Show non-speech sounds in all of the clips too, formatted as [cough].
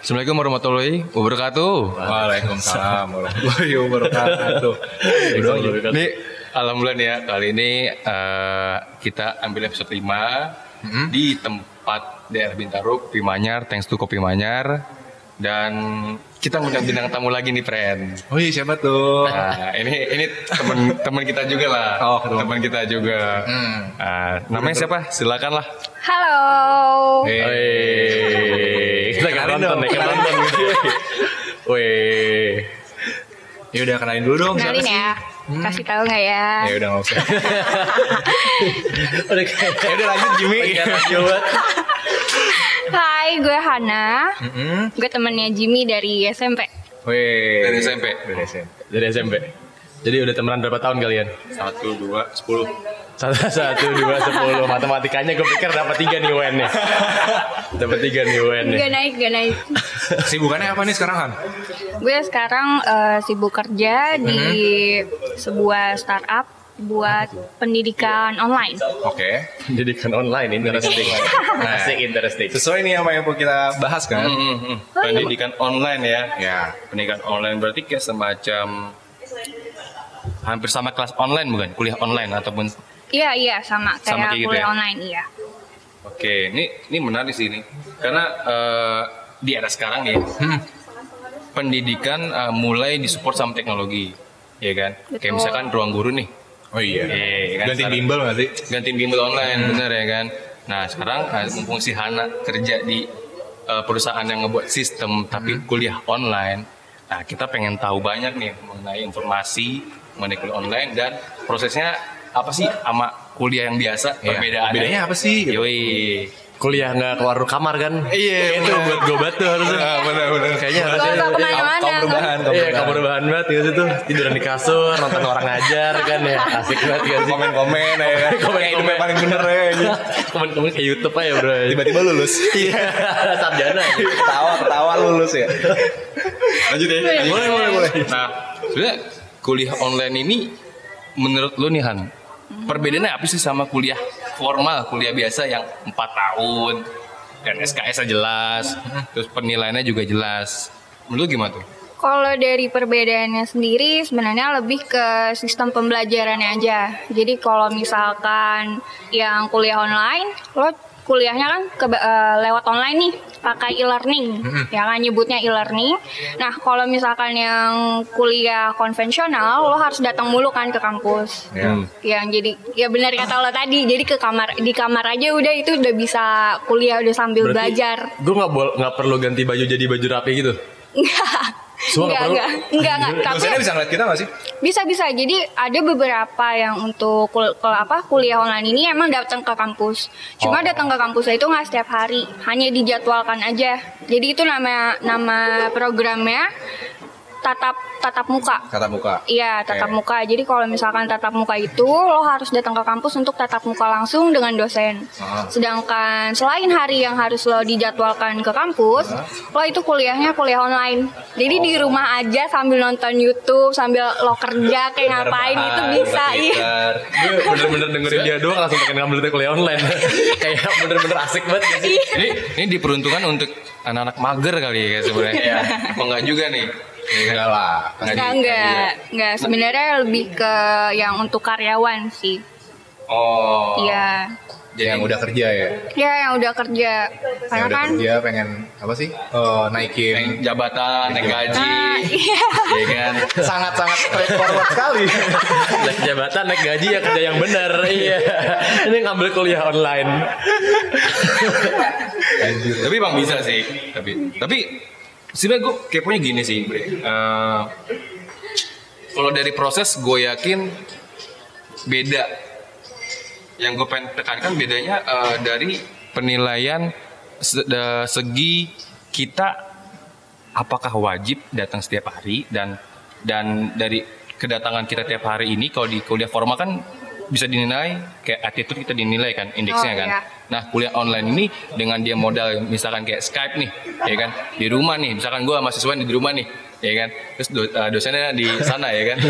Assalamualaikum warahmatullahi wabarakatuh. Waalaikumsalam warahmatullahi wabarakatuh. Ini alhamdulillah nih ya kali ini eh, kita ambil episode 5 di tempat daerah Bintaro, Pimanyar, thanks to Kopi Manyar. Dan kita ngundang bintang tamu lagi nih, friend. Oh iya siapa tuh? Nah, ini ini teman teman kita juga lah. Oh, teman. kita juga. Nah, namanya siapa? Silakan lah. Halo. Kita nggak Kenalin nonton dong, nih, kita nonton. [laughs] Wih, Ya udah kenalin dulu dong. Kenalin ya. Kasih tahu nggak ya? Ya udah nggak usah. [laughs] udah kayak ya udah lanjut Jimmy. [laughs] buat. Hai, gue Hana. Mm-mm. Gue temennya Jimmy dari SMP. Wih. Dari SMP. Dari SMP. Dari SMP. Jadi udah temenan berapa tahun kalian? Satu, dua, sepuluh. Satu, satu, dua, sepuluh. Matematikanya gue pikir dapat tiga nih UN nya. dapat tiga nih UN nya. Gak naik, gak naik. Sibukannya apa nih sekarang Han? Gue sekarang eh, sibuk kerja di sebuah startup buat pendidikan online. Oke. Pendidikan online interesting. Asik interesting. Sesuai nih apa yang mau kita bahas kan? Hmm, hmm, hmm. Pendidikan online ya. Ya. Pendidikan online berarti kayak semacam hampir sama kelas online bukan? Kuliah online ataupun Iya, iya sama kayak, Sama kayak gitu kuliah ya? online, iya. Oke, ini ini menarik sih ini. Karena eh, di era sekarang ya, pendidikan eh, mulai disupport sama teknologi, ya kan? Kayak Betul. misalkan ruang guru nih, Oh iya. Iya, kan Ganti bimbel nggak sih? gantiin bimbel online, bener ya kan? Nah sekarang eh, mumpung si Hana kerja di eh, perusahaan yang ngebuat sistem tapi kuliah online, nah kita pengen tahu banyak nih mengenai informasi kuliah online dan prosesnya apa sih sama kuliah yang biasa Iya. perbedaannya? Bedanya apa sih? Yoi. kuliah nggak keluar kamar kan? Iya, itu buat gobat tuh harusnya. benar benar. Kayaknya harusnya. usah ke mana-mana. Kaum perubahan, Iya, perubahan. banget gitu tuh tiduran di kasur, nonton orang ngajar kan ya, asik banget kan sih. Komen-komen ya kan. [laughs] Hidup yang paling bener ya. ini. Komen-komen kayak YouTube aja bro. Tiba-tiba lulus. Iya, [laughs] sarjana. Ketawa, ketawa lulus ya. Lanjut ya. Boleh, boleh, boleh. Nah, sebenarnya kuliah online ini menurut lu nih Han, perbedaannya apa sih sama kuliah formal, kuliah biasa yang 4 tahun dan SKS jelas, terus penilaiannya juga jelas. Menurut lu gimana tuh? Kalau dari perbedaannya sendiri sebenarnya lebih ke sistem pembelajarannya aja. Jadi kalau misalkan yang kuliah online, lo kuliahnya kan ke, eh, lewat online nih, pakai e-learning, ya kan nyebutnya e-learning. Nah kalau misalkan yang kuliah konvensional, lo harus datang mulu kan ke kampus. Ya. Yang jadi ya benar kata lo tadi, jadi ke kamar di kamar aja udah itu udah bisa kuliah udah sambil belajar. Gue nggak bol- nggak perlu ganti baju jadi baju rapi gitu. [laughs] Semua nggak Enggak, enggak, enggak, enggak. Tapi Dosennya bisa ngeliat kita nggak sih? bisa bisa. Jadi ada beberapa yang untuk kul kul- apa kuliah online ini emang datang ke kampus. Cuma Oh. datang ke kampus itu nggak setiap hari, hanya dijadwalkan aja. Jadi itu nama nama programnya tatap tatap muka. Kata muka. Iya, tatap Oke. muka. Jadi kalau misalkan tatap muka itu lo harus datang ke kampus untuk tatap muka langsung dengan dosen. Ah. Sedangkan selain hari yang harus lo dijadwalkan ke kampus, lo itu kuliahnya kuliah online. Jadi di Oh. rumah aja sambil nonton YouTube, sambil lo kerja kayak ngapain itu bisa. Iya. Gue bener-bener dengerin dia doang langsung pengen ngambil kuliah online. [laughs] Kayak bener-bener asik banget sih. Ini ini diperuntukkan untuk anak-anak mager kali ya sebenarnya. Apa enggak juga nih? Enggak lah. Enggak, enggak, enggak. Sebenarnya lebih ke yang untuk karyawan sih. Oh. Iya. Jadi Yang udah kerja ya. Ya yang udah kerja. Yang Karena udah kan kerja pengen apa sih? Oh, naikin. naik jabatan, naik gaji, Ah, iya. ya kan? [laughs] Sangat-sangat straightforward sekali. [laughs] Naik jabatan, naik gaji ya kerja yang bener. Iya. Ini ngambil kuliah online. tapi bang bisa sih tapi tapi sebenarnya gue keponya gini sih. Eh, kalau dari proses gue yakin beda yang gue pengen tekankan bedanya eh, dari penilaian segi kita apakah wajib datang setiap hari dan dan dari kedatangan kita tiap hari ini kalau di kuliah formal kan bisa dinilai kayak attitude kita dinilai kan indeksnya Oh, kan. iya. Nah kuliah online ini dengan dia modal misalkan kayak Skype nih, ya kan di rumah nih, misalkan gue mahasiswa di rumah nih, ya kan, terus do- eh, dosennya di sana ya kan. [laughs]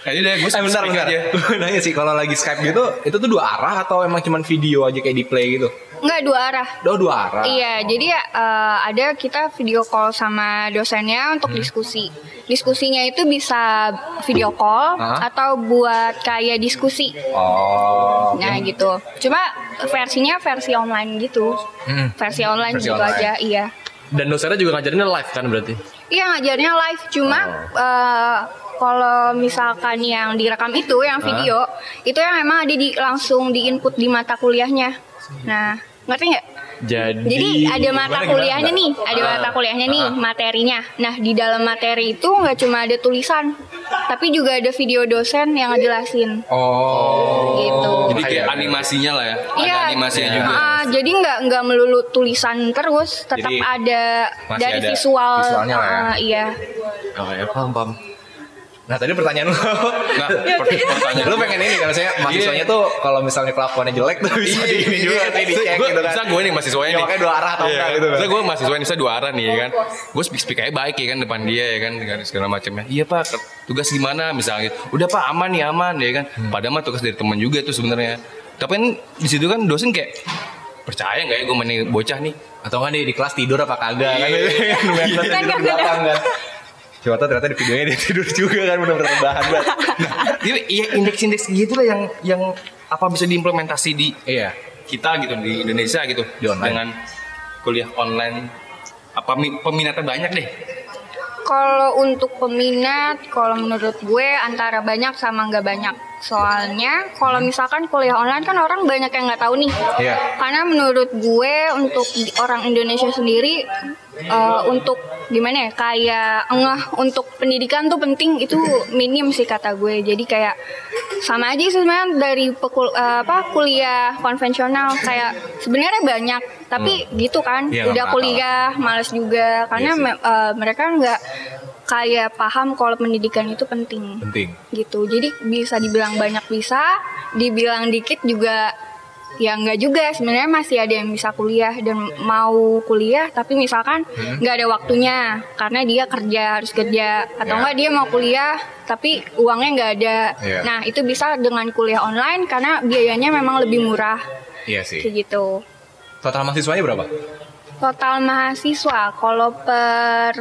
Nah, jadi deh gue Eh bentar bentar. Gue [laughs] nanya sih kalau lagi Skype gitu, itu tuh dua arah atau emang cuman video aja kayak di play gitu? Enggak dua arah. Oh, dua arah. Iya, jadi eh, ada kita video call sama dosennya Hmm. untuk diskusi. Diskusinya itu bisa video call Hah? atau buat kayak diskusi. Oh. Nah gitu. Cuma versinya versi online gitu. Hmm. Versi online Versi gitu online. aja, iya. Dan dosennya juga ngajarinnya live kan berarti? Iya ngajarnya live, cuma eh, kalau misalkan yang direkam itu, yang video, itu yang memang ada di langsung di input di mata kuliahnya. Nah, ngerti nggak? Jadi, Jadi ada mata gimana, kuliahnya gimana? nih, ada mata kuliahnya nih, materinya. Nah di dalam materi itu nggak cuma ada tulisan, tapi juga ada video dosen yang ngejelasin, Oh. gitu. Jadi kayak animasinya lah ya. Ada Iya, animasinya juga. ah, jadi nggak nggak melulu tulisan terus, tetap Jadi ada dari ada visual. visualnya lah ya. ah, iya. Oh ya paham paham. Nah tadi pertanyaan lu Nah, [laughs] per- pertanyaan Lu pengen ini kan maksudnya mahasiswanya tuh kalau misalnya kelakuannya jelek tuh bisa di ini juga sih dicek Gue, gitu kan. bisa gue nih mahasiswanya Ya, nih. makanya dua arah atau enggak gitu kan. Bisa gue mahasiswa ini bisa dua arah nih ya kan. Gue speak speak aja baik ya kan depan dia ya kan dengan segala macamnya. Iya pak, tugas gimana misalnya. gitu. Udah pak aman nih aman ya kan. Hmm. Padahal mah tugas dari teman juga tuh sebenarnya. Tapi kan di situ kan dosen kayak percaya nggak ya gue main bocah nih Atau enggak di, di kelas tidur apa kagak kan Iya. kan Biasa Kan di kagak. belakang kan. Coba tuh ternyata di videonya dia tidur juga kan benar-benar rebahan banget. Jadi iya indeks-indeks gitu lah yang yang apa bisa diimplementasi di Iya. kita gitu di Indonesia gitu Di online. dengan kuliah online apa mi- peminatnya banyak deh Kalau untuk peminat, kalau menurut gue antara banyak sama nggak banyak. Soalnya kalau misalkan kuliah online kan orang banyak yang nggak tahu nih. Iya. Karena menurut gue untuk orang Indonesia sendiri eh, untuk gimana ya kayak engah untuk pendidikan tuh penting itu minim sih kata gue. Jadi kayak sama aja sih sebenarnya dari pekul- eh, apa kuliah konvensional kayak sebenarnya banyak tapi gitu kan Iya, nggak udah kuliah males juga karena Iya sih. me- eh, mereka nggak kayak paham kalau pendidikan itu penting Penting. gitu jadi bisa dibilang banyak bisa dibilang dikit juga ya nggak juga sebenarnya masih ada yang bisa kuliah dan mau kuliah tapi misalkan nggak ada waktunya karena dia kerja harus kerja atau Ya. nggak dia mau kuliah tapi uangnya nggak ada Ya. nah itu bisa dengan kuliah online karena biayanya memang lebih murah Iya sih. kayak gitu Total mahasiswanya berapa? Total mahasiswa kalau per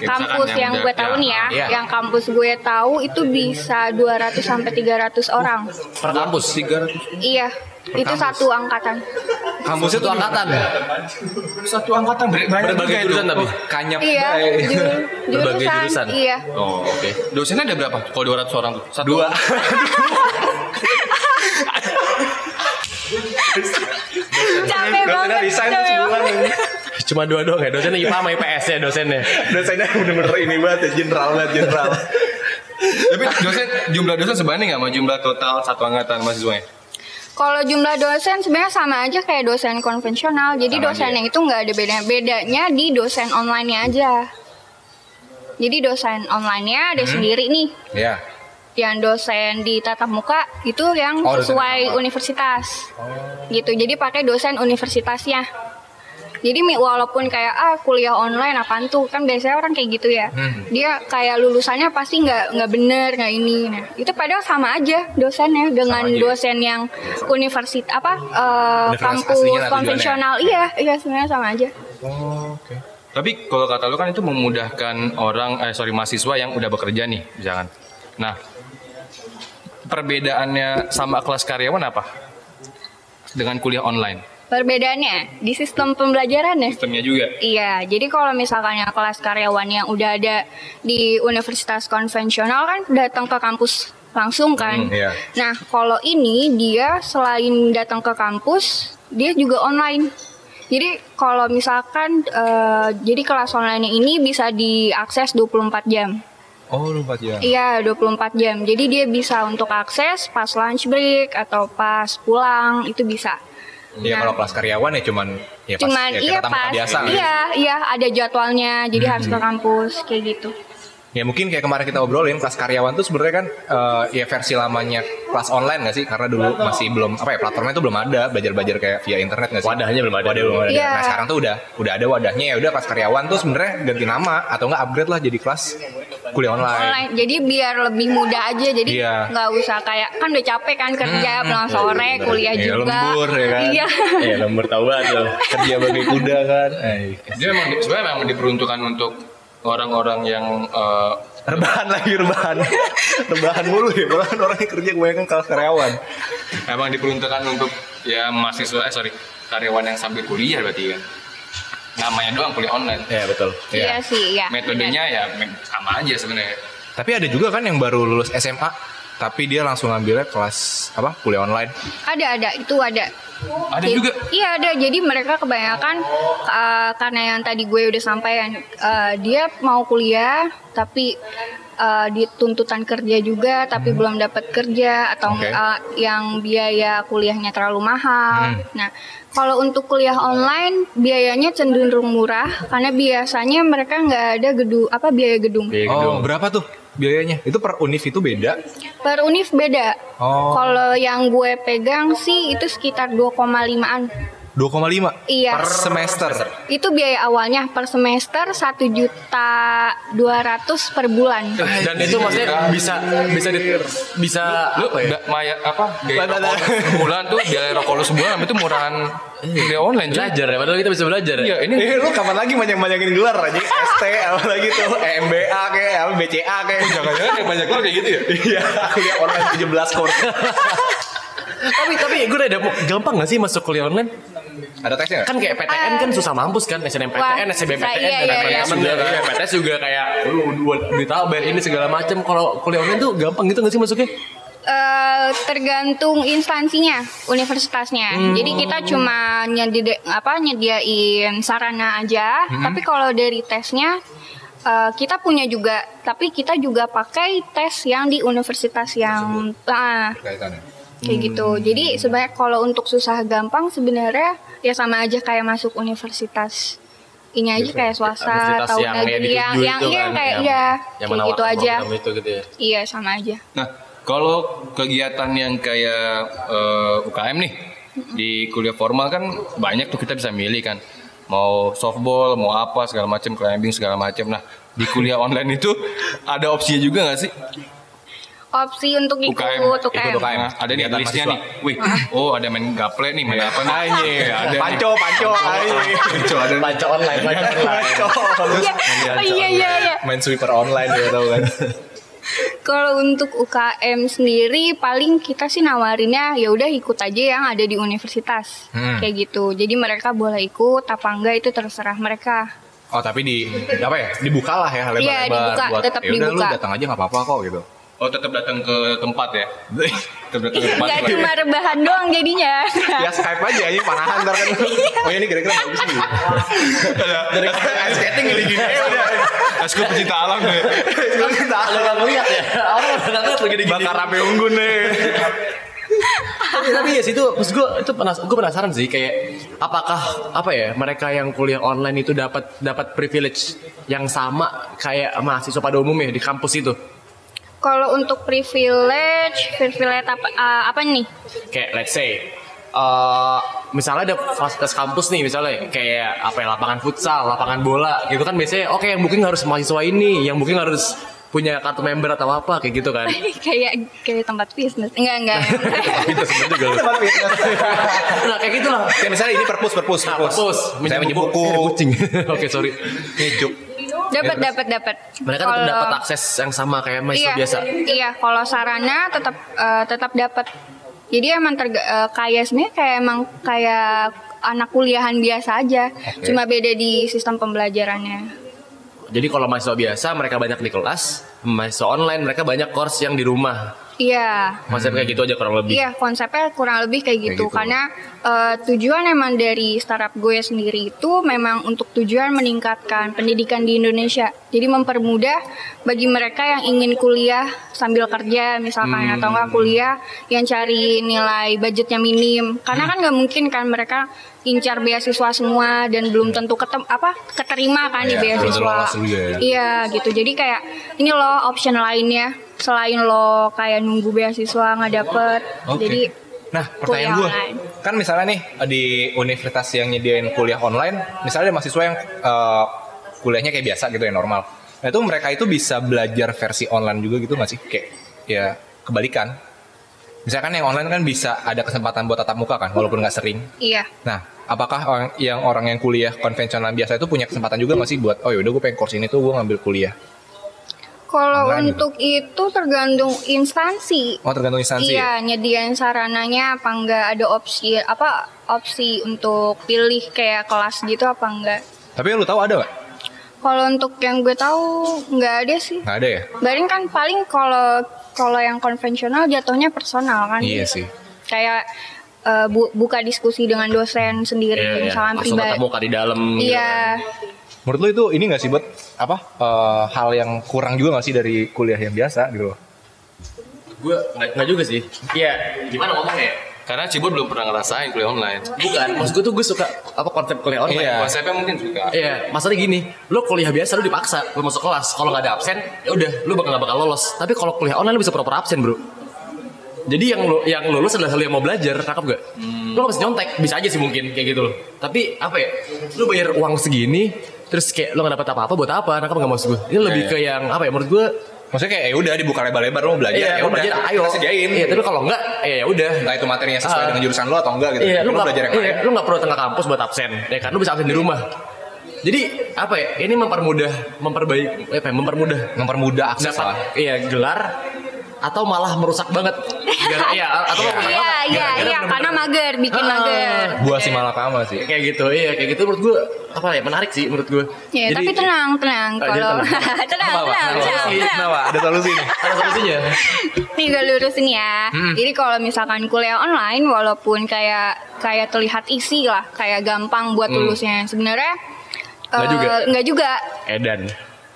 kampus misalkan yang, yang udah- gue tahu ya, nih ya, iya. yang kampus gue tahu itu bisa 200 sampai 300 orang. Per kampus 300. Iya, itu kampus. satu angkatan. Kampusnya tuh angkatan. satu angkatan banyak Berbagai juga itu. jurusan tapi. Kanyap Iya, jur- Berbagai jurusan. jurusan. Iya. Oh, oke. Dosennya ada berapa? Kalau 200 orang tuh? Satu. Dua. [laughs] Capek Dosennya banget. resign capek sebulan banget. ini. Cuma dua doang ya dosennya IPA sama IPS ya dosennya. Dosennya bener-bener ini banget ya, general banget, general. Tapi dosen jumlah dosen sebanding nggak sama jumlah total satu angkatan mahasiswanya? Kalau jumlah dosen sebenarnya sama aja kayak dosen konvensional. Jadi Sama dosen aja. yang itu nggak ada beda bedanya di dosen online-nya aja. Jadi dosen online-nya ada Hmm. sendiri nih. Iya. yang dosen di tatap muka itu yang Oh, dosen sesuai universitas gitu jadi pakai dosen universitasnya jadi walaupun kayak ah kuliah online apaan tuh kan biasanya orang kayak gitu ya Hmm. dia kayak lulusannya pasti nggak nggak bener nggak ini nah itu padahal sama aja dosennya dengan aja ya? dosen yang universitas apa eh, Universitas kampus aslinya lah tujuannya. konvensional iya iya sebenarnya sama aja Oh, oke. Tapi kalau kata lu kan itu memudahkan orang, eh sorry mahasiswa yang udah bekerja nih, misalkan. Nah, perbedaannya sama kelas karyawan apa? Dengan kuliah online, perbedaannya di sistem pembelajaran ya sistemnya juga. Iya, jadi kalau misalkan yang kelas karyawan yang udah ada di universitas konvensional kan datang ke kampus langsung kan. Hmm, iya. Nah, kalau ini dia selain datang ke kampus, dia juga online. Jadi kalau misalkan eh, jadi kelas online ini bisa diakses 24 jam. Oh, lupa ya. Iya, 24 jam. Jadi dia bisa untuk akses pas lunch break atau pas pulang itu bisa. Iya, kalau kelas karyawan ya cuman ya pas Cuman ya, iya pas biasa. kan. iya iya ada jadwalnya jadi harus ke kampus kayak gitu. Ya mungkin kayak kemarin kita obrolin kelas karyawan tuh sebenarnya kan eh, ya versi lamanya kelas online gak sih? Karena dulu masih belum apa ya platformnya itu belum ada belajar-belajar kayak via internet gak sih? Wadahnya belum ada. Wadah belum ada. Iya. Nah sekarang tuh udah udah ada wadahnya ya udah kelas karyawan tuh sebenarnya ganti nama atau enggak upgrade lah jadi kelas kuliah online. online. Jadi biar lebih mudah aja. Jadi Iya. nggak usah kayak kan udah capek kan kerja pulang sore kuliah Iya, juga. lembur, ya kan? Iya. Iya, lembur tahu banget loh. Kerja bagai kuda kan. Eh, Dia memang sebenarnya memang diperuntukkan untuk orang-orang yang eh, rebahan lagi rebahan. rebahan mulu ya. Kan orang yang kerja kebanyakan kelas karyawan. memang diperuntukkan untuk ya mahasiswa eh sorry karyawan yang sambil kuliah berarti kan. Namanya doang kuliah online. Iya, betul. Iya sih, ya. Metodenya ya me- sama aja sebenarnya. Tapi ada juga kan yang baru lulus SMA tapi dia langsung ngambilnya kelas apa kuliah online. Ada ada itu ada. Ada Jadi- juga. Iya ada. Jadi mereka kebanyakan uh, karena yang tadi gue udah sampaikan, uh, dia mau kuliah tapi uh, dituntutan kerja juga, tapi belum dapat kerja atau Oke. uh, yang biaya kuliahnya terlalu mahal. Nah, kalau untuk kuliah online biayanya cenderung murah karena biasanya mereka nggak ada gedung apa biaya gedung. Iya, Oh, gedung. berapa tuh biayanya? Itu per univ itu beda. Per univ beda. Oh. Kalau yang gue pegang sih itu sekitar 2,5an. 2,5 Iya. per semester. Itu biaya awalnya per semester 1 juta 200 per bulan. Dan itu maksudnya bisa bisa di, bisa Lu apa ya? da- maya apa biaya sebulan tuh biaya rokok lu sebulan itu murahan kuliah online cuy. Belajar ya, padahal kita bisa belajar. ya. Iya, ini Eh, lu kapan lagi banyak-banyakin gelar aja? ST apa lagi tuh? MBA kayak apa BCA kayak. jangan-jangan yang banyak lu kayak gitu ya. Iya, kuliah online 17 course. tapi tapi gue udah gampang gak sih masuk kuliah online? Ada tesnya nggak? Kan kayak PTN kan susah mampus kan, SNMPTN, Wah, SBMPTN, iya, dan iya, lain-lain iya. juga. Iya, PTS juga kayak lu dua bayar ini segala macam. Kalau kuliah online tuh gampang gitu gak sih masuknya? Eh, tergantung instansinya, universitasnya. Hmm. Jadi kita cuma nyedi apa nyediain sarana aja, Hmm. tapi kalau dari tesnya eh, kita punya juga, tapi kita juga pakai tes yang di universitas yang ah, Kaitannya. kayak gitu. Jadi sebenarnya kalau untuk susah gampang sebenarnya ya sama aja kayak masuk universitas ini aja kayak swasta atau yang ya negeri yang dituju yang itu iya kan, kayak yang- iya yang kayak gitu aja. itu gitu ya. Iya sama aja. Nah, kalau kegiatan yang kayak eh, UKM nih di kuliah formal kan banyak tuh kita bisa milih kan. Mau softball, mau apa segala macam, climbing segala macam. Nah, di kuliah online itu ada opsinya juga nggak sih? Opsi untuk ikut UKM. UKM. Ikut UKM. Nah, ada nih Kegiatan listnya nih. Wih, oh ada main gaple nih, main apa nih? Anjing. Ya, ada nih. Panco, panco. Panco ada. Panco online, panco online. Panco. Iya, oh, iya iya iya. Main sweeper online ya tau kan. Kalau untuk UKM sendiri paling kita sih nawarinnya ya udah ikut aja yang ada di universitas. Hmm. Kayak gitu. Jadi mereka boleh ikut apa enggak itu terserah mereka. Oh tapi di apa ya? Dibuka lah ya lebar-lebar Iya, dibuka, buat tetap ya udah lu dibuka. datang aja nggak apa-apa kok gitu. Oh, tetap datang ke tempat ya. [laughs] Tetap datang ke tempat. Pak. cuma rebahan doang jadinya. [laughs] ya Skype aja aja panahan ntar kan. [laughs] Oh ini kira-kira bagus nih. Dari ice skating gini gini. Udah. Eskul pecinta alam deh. Udah gak ngeliat ya? Orang udah gak ngeliat lagi di Bakar api unggun nih. tapi, tapi ya situ maksud gue itu penas gue penasaran sih kayak apakah apa ya mereka yang kuliah online itu dapat dapat privilege yang sama kayak mahasiswa pada umumnya di kampus itu Kalau untuk privilege, privilege apa ah, apa nih? kayak let's say eh misalnya ada fasilitas kampus nih misalnya kayak apa ya lapangan futsal, lapangan bola gitu kan biasanya oke yang booking harus mahasiswa ini, yang booking harus punya kartu member atau apa kayak gitu kan. [laughs] kayak kayak tempat bisnis. Enggak enggak. [laughs] Itu sebenarnya juga. loh. [laughs] nah kayak gitu lah. Kayak misalnya ini perpus perpus Nah, perpus, Misalnya minjem minjem buku. Kucing. Oke sorry. Ngejuk. Dapat dapat dapat. Mereka tetap Kalau- dapat akses yang sama kayak mahasiswa iya, biasa. Iya, kalau sarana tetap eh, tetap dapat. Jadi emang terga, eh, kayak sebenarnya kayak emang kayak anak kuliahan biasa aja. Cuma beda di sistem pembelajarannya. Jadi kalau mahasiswa biasa mereka banyak di kelas, mahasiswa online mereka banyak course yang di rumah. Iya. Konsep kayak gitu aja kurang lebih. Iya, konsepnya kurang lebih kayak gitu. gitu. Karena eh, tujuan emang dari startup gue sendiri itu memang untuk tujuan meningkatkan pendidikan di Indonesia. Jadi mempermudah bagi mereka yang ingin kuliah sambil kerja misalkan atau enggak kuliah yang cari nilai budgetnya minim. Karena kan nggak mungkin kan mereka incar beasiswa semua dan belum tentu ketem apa keterima kan di Iya, belum tentu beasiswa. juga ya. Iya gitu. Jadi kayak ini loh option lainnya selain lo kayak nunggu beasiswa nggak dapet. Oke. Jadi Nah, pertanyaan gue, online. kan misalnya nih di universitas yang nyediain kuliah online, misalnya ada mahasiswa yang eh, kuliahnya kayak biasa gitu ya normal. Nah itu mereka itu bisa belajar versi online juga gitu nggak sih? Kayak ya kebalikan. Misalkan yang online kan bisa ada kesempatan buat tatap muka kan, walaupun nggak sering. Iya. Nah, apakah orang yang orang yang kuliah konvensional biasa itu punya kesempatan juga nggak sih buat, oh yaudah gue pengen course ini tuh gue ngambil kuliah. Kalau Online untuk itu tergantung instansi. Oh tergantung instansi. ya? Iya, nyediain sarananya apa enggak ada opsi apa opsi untuk pilih kayak kelas gitu apa enggak? Tapi lu tahu ada nggak? Kalau untuk yang gue tahu nggak ada sih. Nggak ada ya? Baring kan paling kalau kalau yang konvensional jatuhnya personal kan. Iya sih. Kayak eh, bu- buka diskusi dengan dosen sendiri Iya, iya. misalnya Langsung pribadi. ketemu kan di dalam. gitu Iya. Menurut lu itu ini nggak sih buat apa eh, hal yang kurang juga nggak sih dari kuliah yang biasa gitu? Gue nggak juga sih. Iya. Gimana ngomongnya? Karena Cibur belum pernah ngerasain kuliah online. Bukan. Maksud gue tuh gue suka apa konsep kuliah online. Iya. Konsepnya mungkin juga. Iya, masalahnya gini, lu kuliah biasa lu dipaksa, lu masuk kelas, kalau nggak ada absen, ya udah, lu bakal nggak bakal lolos. Tapi kalau kuliah online lu bisa pura-pura absen, bro. Jadi yang lu, yang lulus adalah lu yang mau belajar, nangkap gak? Lu nggak bisa nyontek, bisa aja sih mungkin kayak gitu loh. Tapi apa ya? Lu bayar uang segini, terus kayak lu nggak dapat apa-apa buat apa? Nangkap nggak maksud gue? Ini lebih Iya, ke yang apa ya? Menurut gue, Maksudnya kayak ya udah dibuka lebar-lebar lu mau belajar iya, ya lu udah belajar, ayo, kita sediain. Iya, tapi kalau enggak, ya udah. Entah itu materinya sesuai Ah. dengan jurusan lu atau enggak gitu. Iya, lu, lu nggak belajar yang iya, lain. lu nggak perlu tengah kampus buat absen, ya kan? Lu bisa absen di rumah. Jadi apa ya? Ini mempermudah, memperbaik, apa ya? Mempermudah Mempermudah akses lah. dapat iya gelar atau malah merusak banget. Gara, iya, [laughs] atau merusak Iya, banget. iya, iya, bener-bener- karena mager, bikin Ah. mager. Buah si malakama sih. Kayak gitu, iya, kayak gitu menurut gue apa ya? Menarik sih menurut gue. Ya, tapi tenang, tenang. Ah, jadi Kalau tenang. [laughs] tenang, tenang, tenang, tenang. Kenapa? Ada solusi nih. Ada solusinya. Nih gue lurusin ya. Hmm. Jadi kalau misalkan kuliah online, walaupun kayak kayak terlihat isi lah, kayak gampang buat lulusnya, sebenarnya Nggak eh, juga. nggak juga. Edan.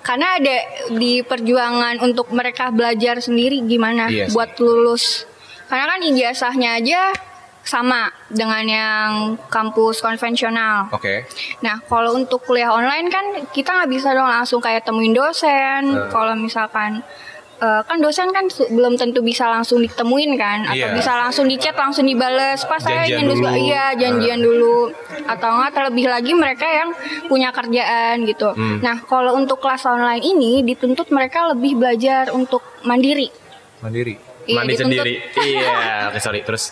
Karena ada di perjuangan untuk mereka belajar sendiri gimana Iya sih. buat lulus. Karena kan ijazahnya aja sama dengan yang kampus konvensional. Oke. Nah, kalau untuk kuliah online kan kita nggak bisa dong langsung kayak temuin dosen. Eh. Kalau misalkan eh, kan dosen kan belum tentu bisa langsung ditemuin kan, atau Iya. bisa langsung di chat langsung dibales. Pas saya ingin dulu. iya janjian dulu, atau enggak terlebih lagi mereka yang punya kerjaan gitu. Hmm. Nah, kalau untuk kelas online ini dituntut mereka lebih belajar untuk mandiri. Mandiri. Iya, Mandi dituntut- sendiri. Iya, oke sorry. Terus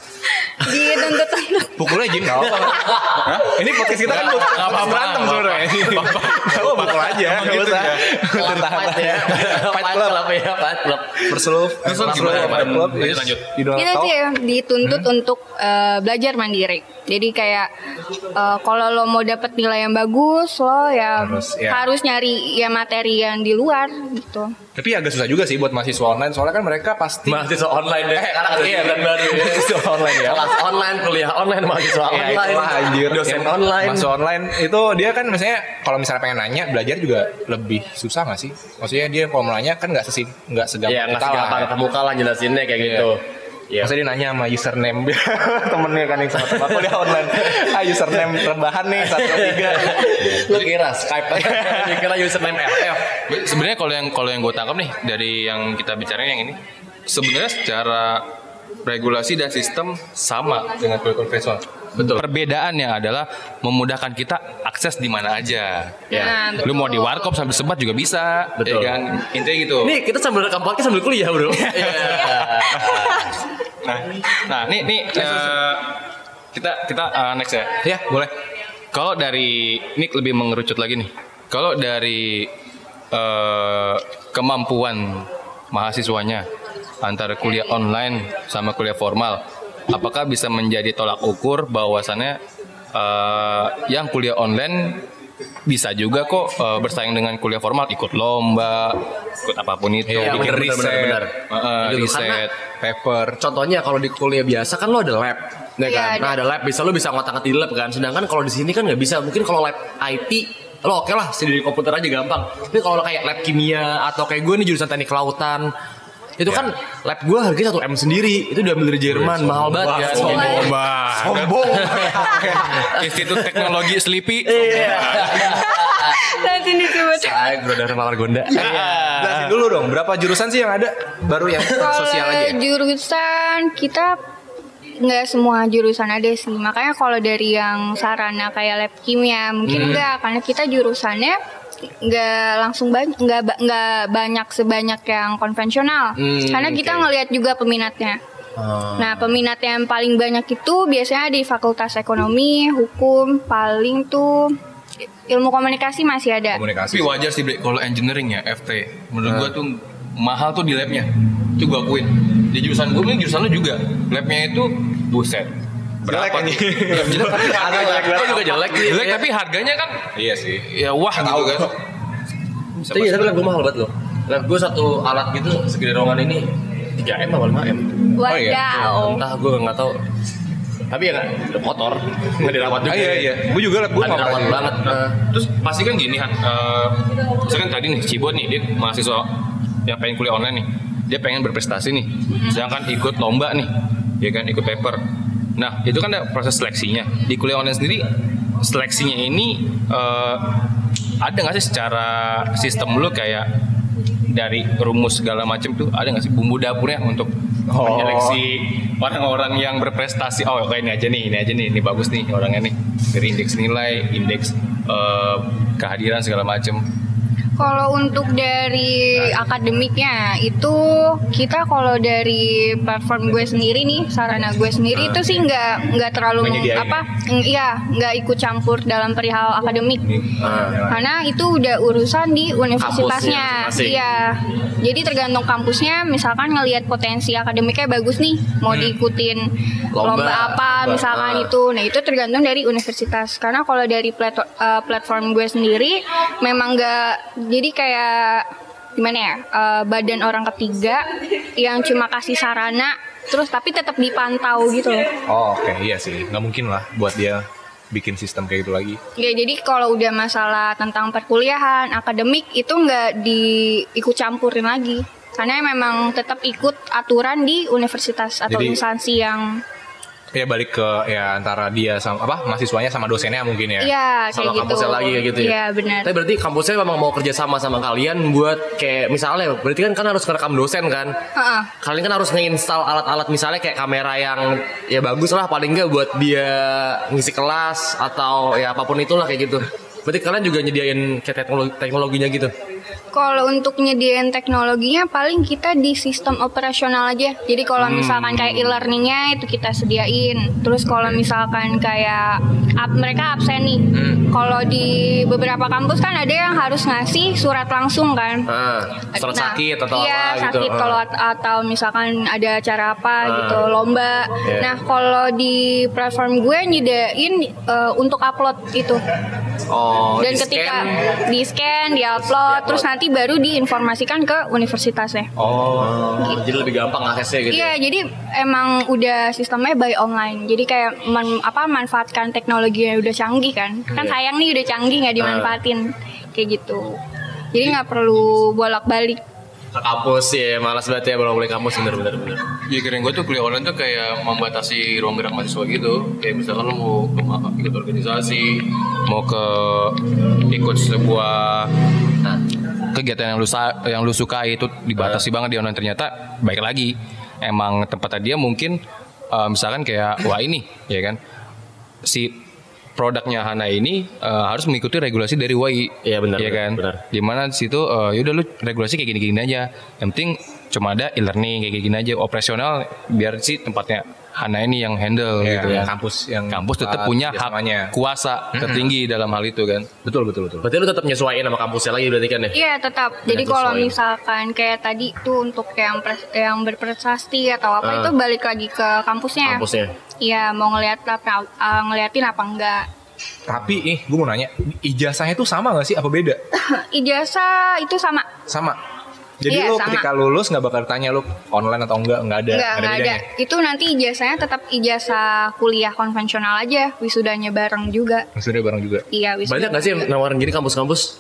dituntut untuk [laughs] Pukulnya Jin nggak apa-apa. Hah? Ini podcast kita kan buat Nggak apa-apa, berantem sebenarnya. Nggak apa pukul aja. Nggak gitu usah. Fight ya. Fight club. ya, fight club. Love. Terus gimana, fight club. Lanjut, talk. sih ya dituntut untuk eh, belajar mandiri. Jadi kayak eh, kalau lo mau dapet nilai yang bagus, lo ya Harus, harus, ya. nyari ya materi yang di luar gitu. Tapi agak susah juga sih buat mahasiswa online. Soalnya kan mereka pasti Mahasiswa online deh. Sekarang ada iya, iya, baru. mahasiswa online ya. Kelas online, kuliah online, mahasiswa Ya, online, itulah, anjir. dosen Yang online. Masuk online itu dia kan misalnya kalau misalnya pengen nanya belajar juga lebih susah nggak sih? Maksudnya dia kalau mau nanya kan nggak sesim nggak segampang nggak lah. segampang ketemu lah jelasinnya kayak Iya. gitu. Iya. Maksudnya dia nanya sama username [laughs] temennya kan yang sama temen aku dia online. Ah username rebahan nih satu tiga. Lu kira Skype [laughs] Lu kira username FF. Sebenarnya kalau yang kalau yang gue tangkap nih dari yang kita bicarain yang ini, sebenarnya secara regulasi dan sistem sama dengan kuliah konvensional. Betul. Perbedaannya adalah memudahkan kita akses di mana aja. Ya. Nah, Lu mau di warkop sambil sebat juga bisa, Betul. ya kan? Intinya gitu. Nih kita sambil rekam podcast sambil kuliah bro. [laughs] Iya. Nah, nah, nih nih eh, kita kita eh, next ya. Ya boleh. Kalau dari ini lebih mengerucut lagi nih. Kalau dari eh, kemampuan mahasiswanya antara kuliah online sama kuliah formal, apakah bisa menjadi tolak ukur bahwasannya eh, yang kuliah online bisa juga kok eh, bersaing dengan kuliah formal, ikut lomba, ikut apa pun itu, Iya, bikin bener, riset, bener, bener. eh, Gitu, riset. Paper. Contohnya kalau di kuliah biasa kan lo ada lab, ya Iya, kan? ada. Nah ada lab bisa lo bisa ngotak ngatik di lab kan. Sedangkan kalau di sini kan nggak bisa. Mungkin kalau lab IT lo oke lah sendiri di komputer aja gampang. Tapi kalau kayak lab kimia atau kayak gue nih jurusan teknik kelautan itu kan lab gue harganya satu m sendiri itu udah ambil dari Jerman mahal banget kan sombong. Sombong. [laughs] Institut Teknologi Selipi. iya Nanti disebut. saya bro dari Margonda Jelasin dulu dong, berapa jurusan sih yang ada? Baru yang sosial aja. ya? Jurusan kita nggak semua jurusan ada sih. Makanya kalau dari yang sarana kayak lab kimia mungkin enggak karena kita jurusannya nggak langsung banyak nggak nggak banyak sebanyak yang konvensional Hmm, karena kita oke. ngelihat juga peminatnya Ah. nah peminat yang paling banyak itu biasanya di fakultas ekonomi hukum paling tuh ilmu komunikasi masih ada Komunikasi. Tapi wajar sih kalau engineering ya FT. Menurut gua tuh mahal tuh di labnya. Itu gua akuin. Di jurusan gua ini jurusan lu juga. Labnya itu buset. Berapa nih? Ya, [laughs] jelek tapi harganya. Gua juga jelek. Jelek tapi harganya kan Iya sih. ya wah gitu kan. Tapi iya, tapi lab gue mahal banget loh. Lab gue satu alat gitu segede ruangan ini 3 m apa 5 m. wadaw iya. Entah gue nggak tahu. Tapi ya nggak kotor, nggak dirawat juga. Ah, iya iya. Gue juga lab gue Nggak dirawat banget. Nah, Terus pasti kan gini Han, eh, misalkan tadi nih Cibot nih dia mahasiswa yang pengen kuliah online nih, dia pengen berprestasi nih, sedangkan ikut lomba nih, ya kan ikut paper. Nah itu kan ada proses seleksinya. Di kuliah online sendiri seleksinya ini eh, ada nggak sih secara sistem lu kayak dari rumus segala macam tuh ada nggak sih bumbu dapurnya untuk Oh. menyeleksi orang-orang yang berprestasi oh kayak ini aja nih ini aja nih ini bagus nih orangnya nih dari indeks nilai indeks eh, kehadiran segala macam Kalau untuk dari akademiknya itu kita kalau dari platform gue sendiri nih sarana gue sendiri itu sih nggak nggak terlalu apa iya nggak ikut campur dalam perihal akademik. Nah. karena itu udah urusan di universitasnya. Iya. Jadi tergantung kampusnya misalkan ngelihat potensi akademiknya bagus nih mau diikutin lomba, Lomba, apa lomba, misalkan ah. itu. Nah itu tergantung dari universitas. Karena kalau dari plat- eh, platform gue sendiri memang nggak jadi kayak gimana ya eh, badan orang ketiga yang cuma kasih sarana terus tapi tetap dipantau gitu loh Oh oke iya sih. Nggak mungkin lah buat dia bikin sistem kayak gitu lagi. Ya jadi kalau udah masalah tentang perkuliahan, akademik itu nggak diikut campurin lagi. Karena memang tetap ikut aturan di universitas atau Jadi- instansi yang Ya balik ke ya antara dia sama apa mahasiswanya sama dosennya mungkin ya. Iya kayak Sama gitu. kampusnya lagi kayak gitu ya. Iya benar. Tapi berarti kampusnya memang mau kerja sama sama kalian buat kayak misalnya berarti kan kan harus ngerekam dosen kan. Heeh. Kalian kan harus ngeinstal alat-alat misalnya kayak kamera yang ya bagus lah paling nggak buat dia ngisi kelas atau ya apa pun itulah kayak gitu. Berarti kalian juga nyediain kayak teknologi teknologinya gitu. Kalau untuk nyediain teknologinya paling kita di sistem operasional aja. Jadi kalau misalkan kayak e-learningnya itu kita sediain. Terus kalau misalkan kayak up, mereka absen nih. Kalau di beberapa kampus kan ada yang harus ngasih surat langsung kan. Nah, surat Nah, sakit atau iya, apa gitu. sakit Ah. kalau at- atau misalkan ada acara apa Ah. gitu lomba. Iya. Nah kalau di platform gue nyediain eh, untuk upload itu oh, dan di ketika scan. di scan, di upload, terus nanti baru diinformasikan ke universitasnya. Oh, jadi lebih gampang aksesnya gitu. Iya, jadi emang udah sistemnya by online. Jadi kayak man- apa manfaatkan teknologi yang udah canggih kan. Kan Iya. sayang nih udah canggih nggak dimanfaatin kayak gitu. Jadi nggak perlu bolak-balik. Ke kampus ya, malas banget ya bolak balik kampus bener-bener bener. ya kira gue tuh kuliah online tuh kayak membatasi ruang gerak mahasiswa gitu kayak misalkan lu mau ke ikut organisasi mau ke ikut sebuah kegiatan yang lu yang lu sukai itu dibatasi banget di online. Ternyata baik lagi. Emang tempatnya dia mungkin eh, misalkan kayak [coughs] wah ini ya kan? Si produknya Hana ini eh, harus mengikuti regulasi dari WAI Iya, benar, ya benar, kan? benar. di mana di situ eh, yaudah lu regulasi kayak gini-gini aja. Yang penting cuma ada e-learning kayak gini aja. Operasional biar sih tempatnya Hana ini yang handle Iya, gitu ya kampus yang kampus tetap uh, punya hak kerjasamanya. kuasa tertinggi dalam hal itu kan Betul betul betul. berarti lu tetap nyesuaiin sama kampusnya lagi berarti kan ya? Iya tetap. Jadi Dengan kalau misalkan kayak tadi tuh untuk yang pres- yang berprestasi atau apa Ah. itu balik lagi ke kampusnya. Kampusnya. Iya mau ngeliat apa uh, ngeliatin apa enggak. Tapi ih, gue mau nanya, ijazahnya tuh sama gak sih? Apa beda? [laughs] Ijazah itu sama. Sama. Jadi Iya, lu sama. ketika lulus nggak bakal tanya lu online atau enggak, enggak ada, Enggak, enggak ada. bedanya. Itu nanti ijazahnya tetap ijazah kuliah konvensional aja, wisudanya bareng juga. Sudah bareng juga. Iya, wisuda. Banyak gak sih yang nawarin gini kampus-kampus?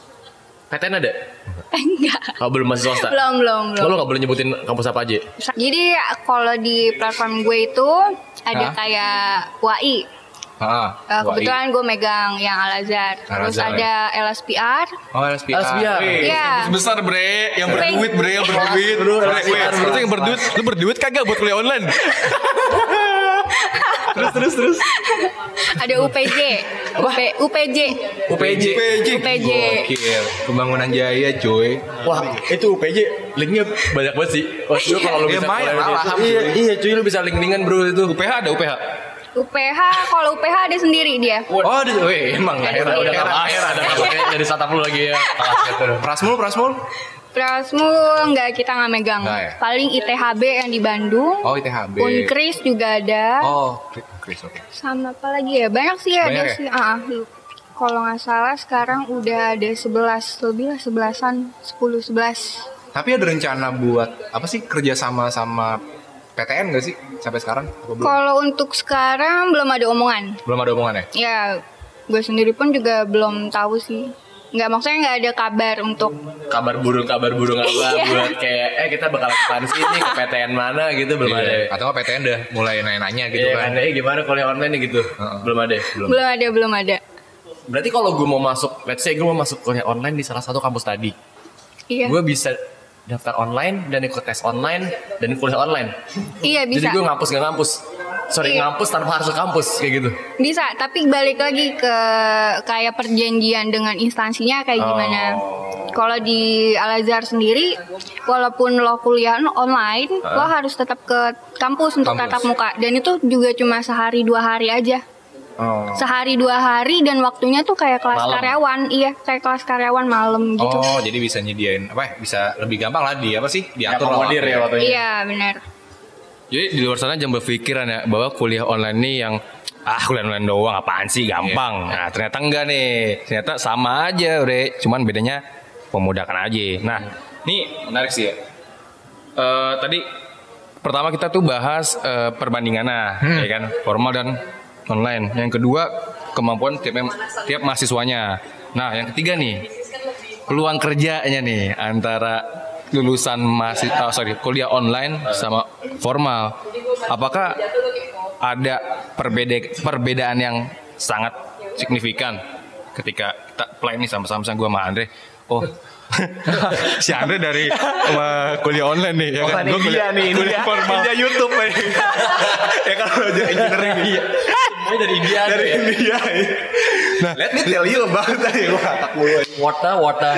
PTN ada? [laughs] Enggak. Oh, belum masih swasta? Belum, belum, Oh, belum. lu gak boleh nyebutin kampus apa aja? Jadi kalau di platform gue itu ada Hah? kayak WAI. Ah, Eh, kebetulan gue megang yang Al Azhar. Terus Al-Azhar, ada LSPR. Oh, LSPR. LSPR. Iya. besar bre yang berduit bre yang berduit Bro, yang berduit lu berduit kagak buat kuliah online [laughs] terus terus terus. Ada UPJ. UP, UPJ. UPJ. UPJ. Gokil. Pembangunan Jaya, cuy. Wah, itu UPJ linknya banyak banget sih. Wah, itu kalau lu Iya, bisa. Iya, iya cuy lu bisa link-linkan bro itu. UPH ada UPH. UPH, kalau UPH ada sendiri dia. Oh, ada, weh, emang Ada heran, sendiri. Udah tambah air ada dari startup lu lagi ya. Prasmul, Prasmul. Prasmu enggak kita nggak megang. Nggak ya? Paling ITHB yang di Bandung. Oh, ITHB. Unkris juga ada. Oh, Chris, oke. Sama apa lagi ya? Banyak sih ada Banyak ya? sih. Ah, lu- kalau nggak salah sekarang udah ada 11 lebih lah 11-an, 10 11. Tapi ada rencana buat apa sih kerja sama sama PTN gak sih sampai sekarang? Apa belum? Kalau untuk sekarang belum ada omongan. Belum ada omongan ya? Ya, gue sendiri pun juga belum tahu sih. Nggak maksudnya nggak ada kabar untuk Kabar burung kabar burung apa Iya. buat kayak eh kita bakal ekspansi nih ke PTN [laughs] mana gitu belum ada. Iya. Atau nggak PTN udah mulai nanya-nanya gitu Iya kan? kan, eh gimana kuliah online nih gitu? Heeh. Belum ada. Belum. belum ada belum ada. Berarti kalau gue mau masuk, let's say gue mau masuk kuliah online di salah satu kampus tadi, Iya. gue bisa daftar online dan ikut tes online dan kuliah online. Iya Jadi bisa. gue ngampus nggak ngampus. Sorry Iya. ngampus tanpa harus ke kampus kayak gitu. Bisa, tapi balik lagi ke kayak perjanjian dengan instansinya kayak gimana. Kalau di Al Azhar sendiri, walaupun lo kuliah online, lo harus tetap ke kampus untuk Kampus. tatap muka. Dan itu juga cuma sehari dua hari aja. Oh. Sehari dua hari dan waktunya tuh kayak kelas Malam. karyawan, iya kayak kelas karyawan malam gitu. Oh, jadi bisa nyediain apa? ya, Bisa lebih gampang lah di apa sih? Diatur lah ya waktunya. Iya benar. Jadi di luar sana jangan berpikiran ya bahwa kuliah online ini yang ah kuliah online doang apaan sih gampang. Nah ternyata enggak nih. Ternyata sama aja bre. Cuman bedanya memudahkan aja. Nah ini menarik sih ya. Eh, tadi pertama kita tuh bahas eh, perbandingan nah, ya kan formal dan online. Yang kedua kemampuan tiap tiap mahasiswanya. Nah yang ketiga nih peluang kerjanya nih antara lulusan mahasiswa sorry kuliah online sama formal apakah ada perbeda perbedaan yang sangat signifikan ketika kita play nih sama-sama gue sama Andre oh [laughs] si Andre dari uh, kuliah online nih ya kan? Gua kuliah, kuliah formal India YouTube nih. [laughs] ya kalau jadi engineering iya. Semuanya dari India. [laughs] Dari ya. India. Nah, let me tell you about tadi gua tak mulu. Water, water.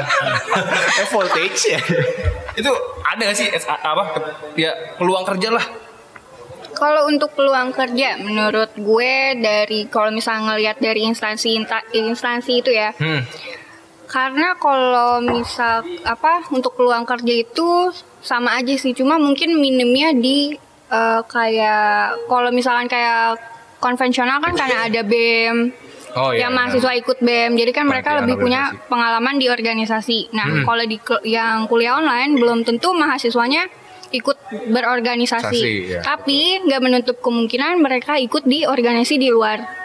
Eh voltage ya. itu ada gak sih apa ya peluang kerja lah Kalau untuk peluang kerja, menurut gue dari kalau misalnya ngelihat dari instansi instansi itu ya, Hmm. Karena kalau misal apa untuk peluang kerja itu sama aja sih, cuma mungkin minimnya di eh, kayak kalau misalkan kayak konvensional kan karena ada BEM. Oh iya. yang mahasiswa ikut BEM, jadi kan mereka lebih punya organisasi. pengalaman di organisasi. Nah, kalau di yang kuliah online belum tentu mahasiswanya ikut berorganisasi, Organisasi, ya. tapi nggak menutup kemungkinan mereka ikut di organisasi di luar.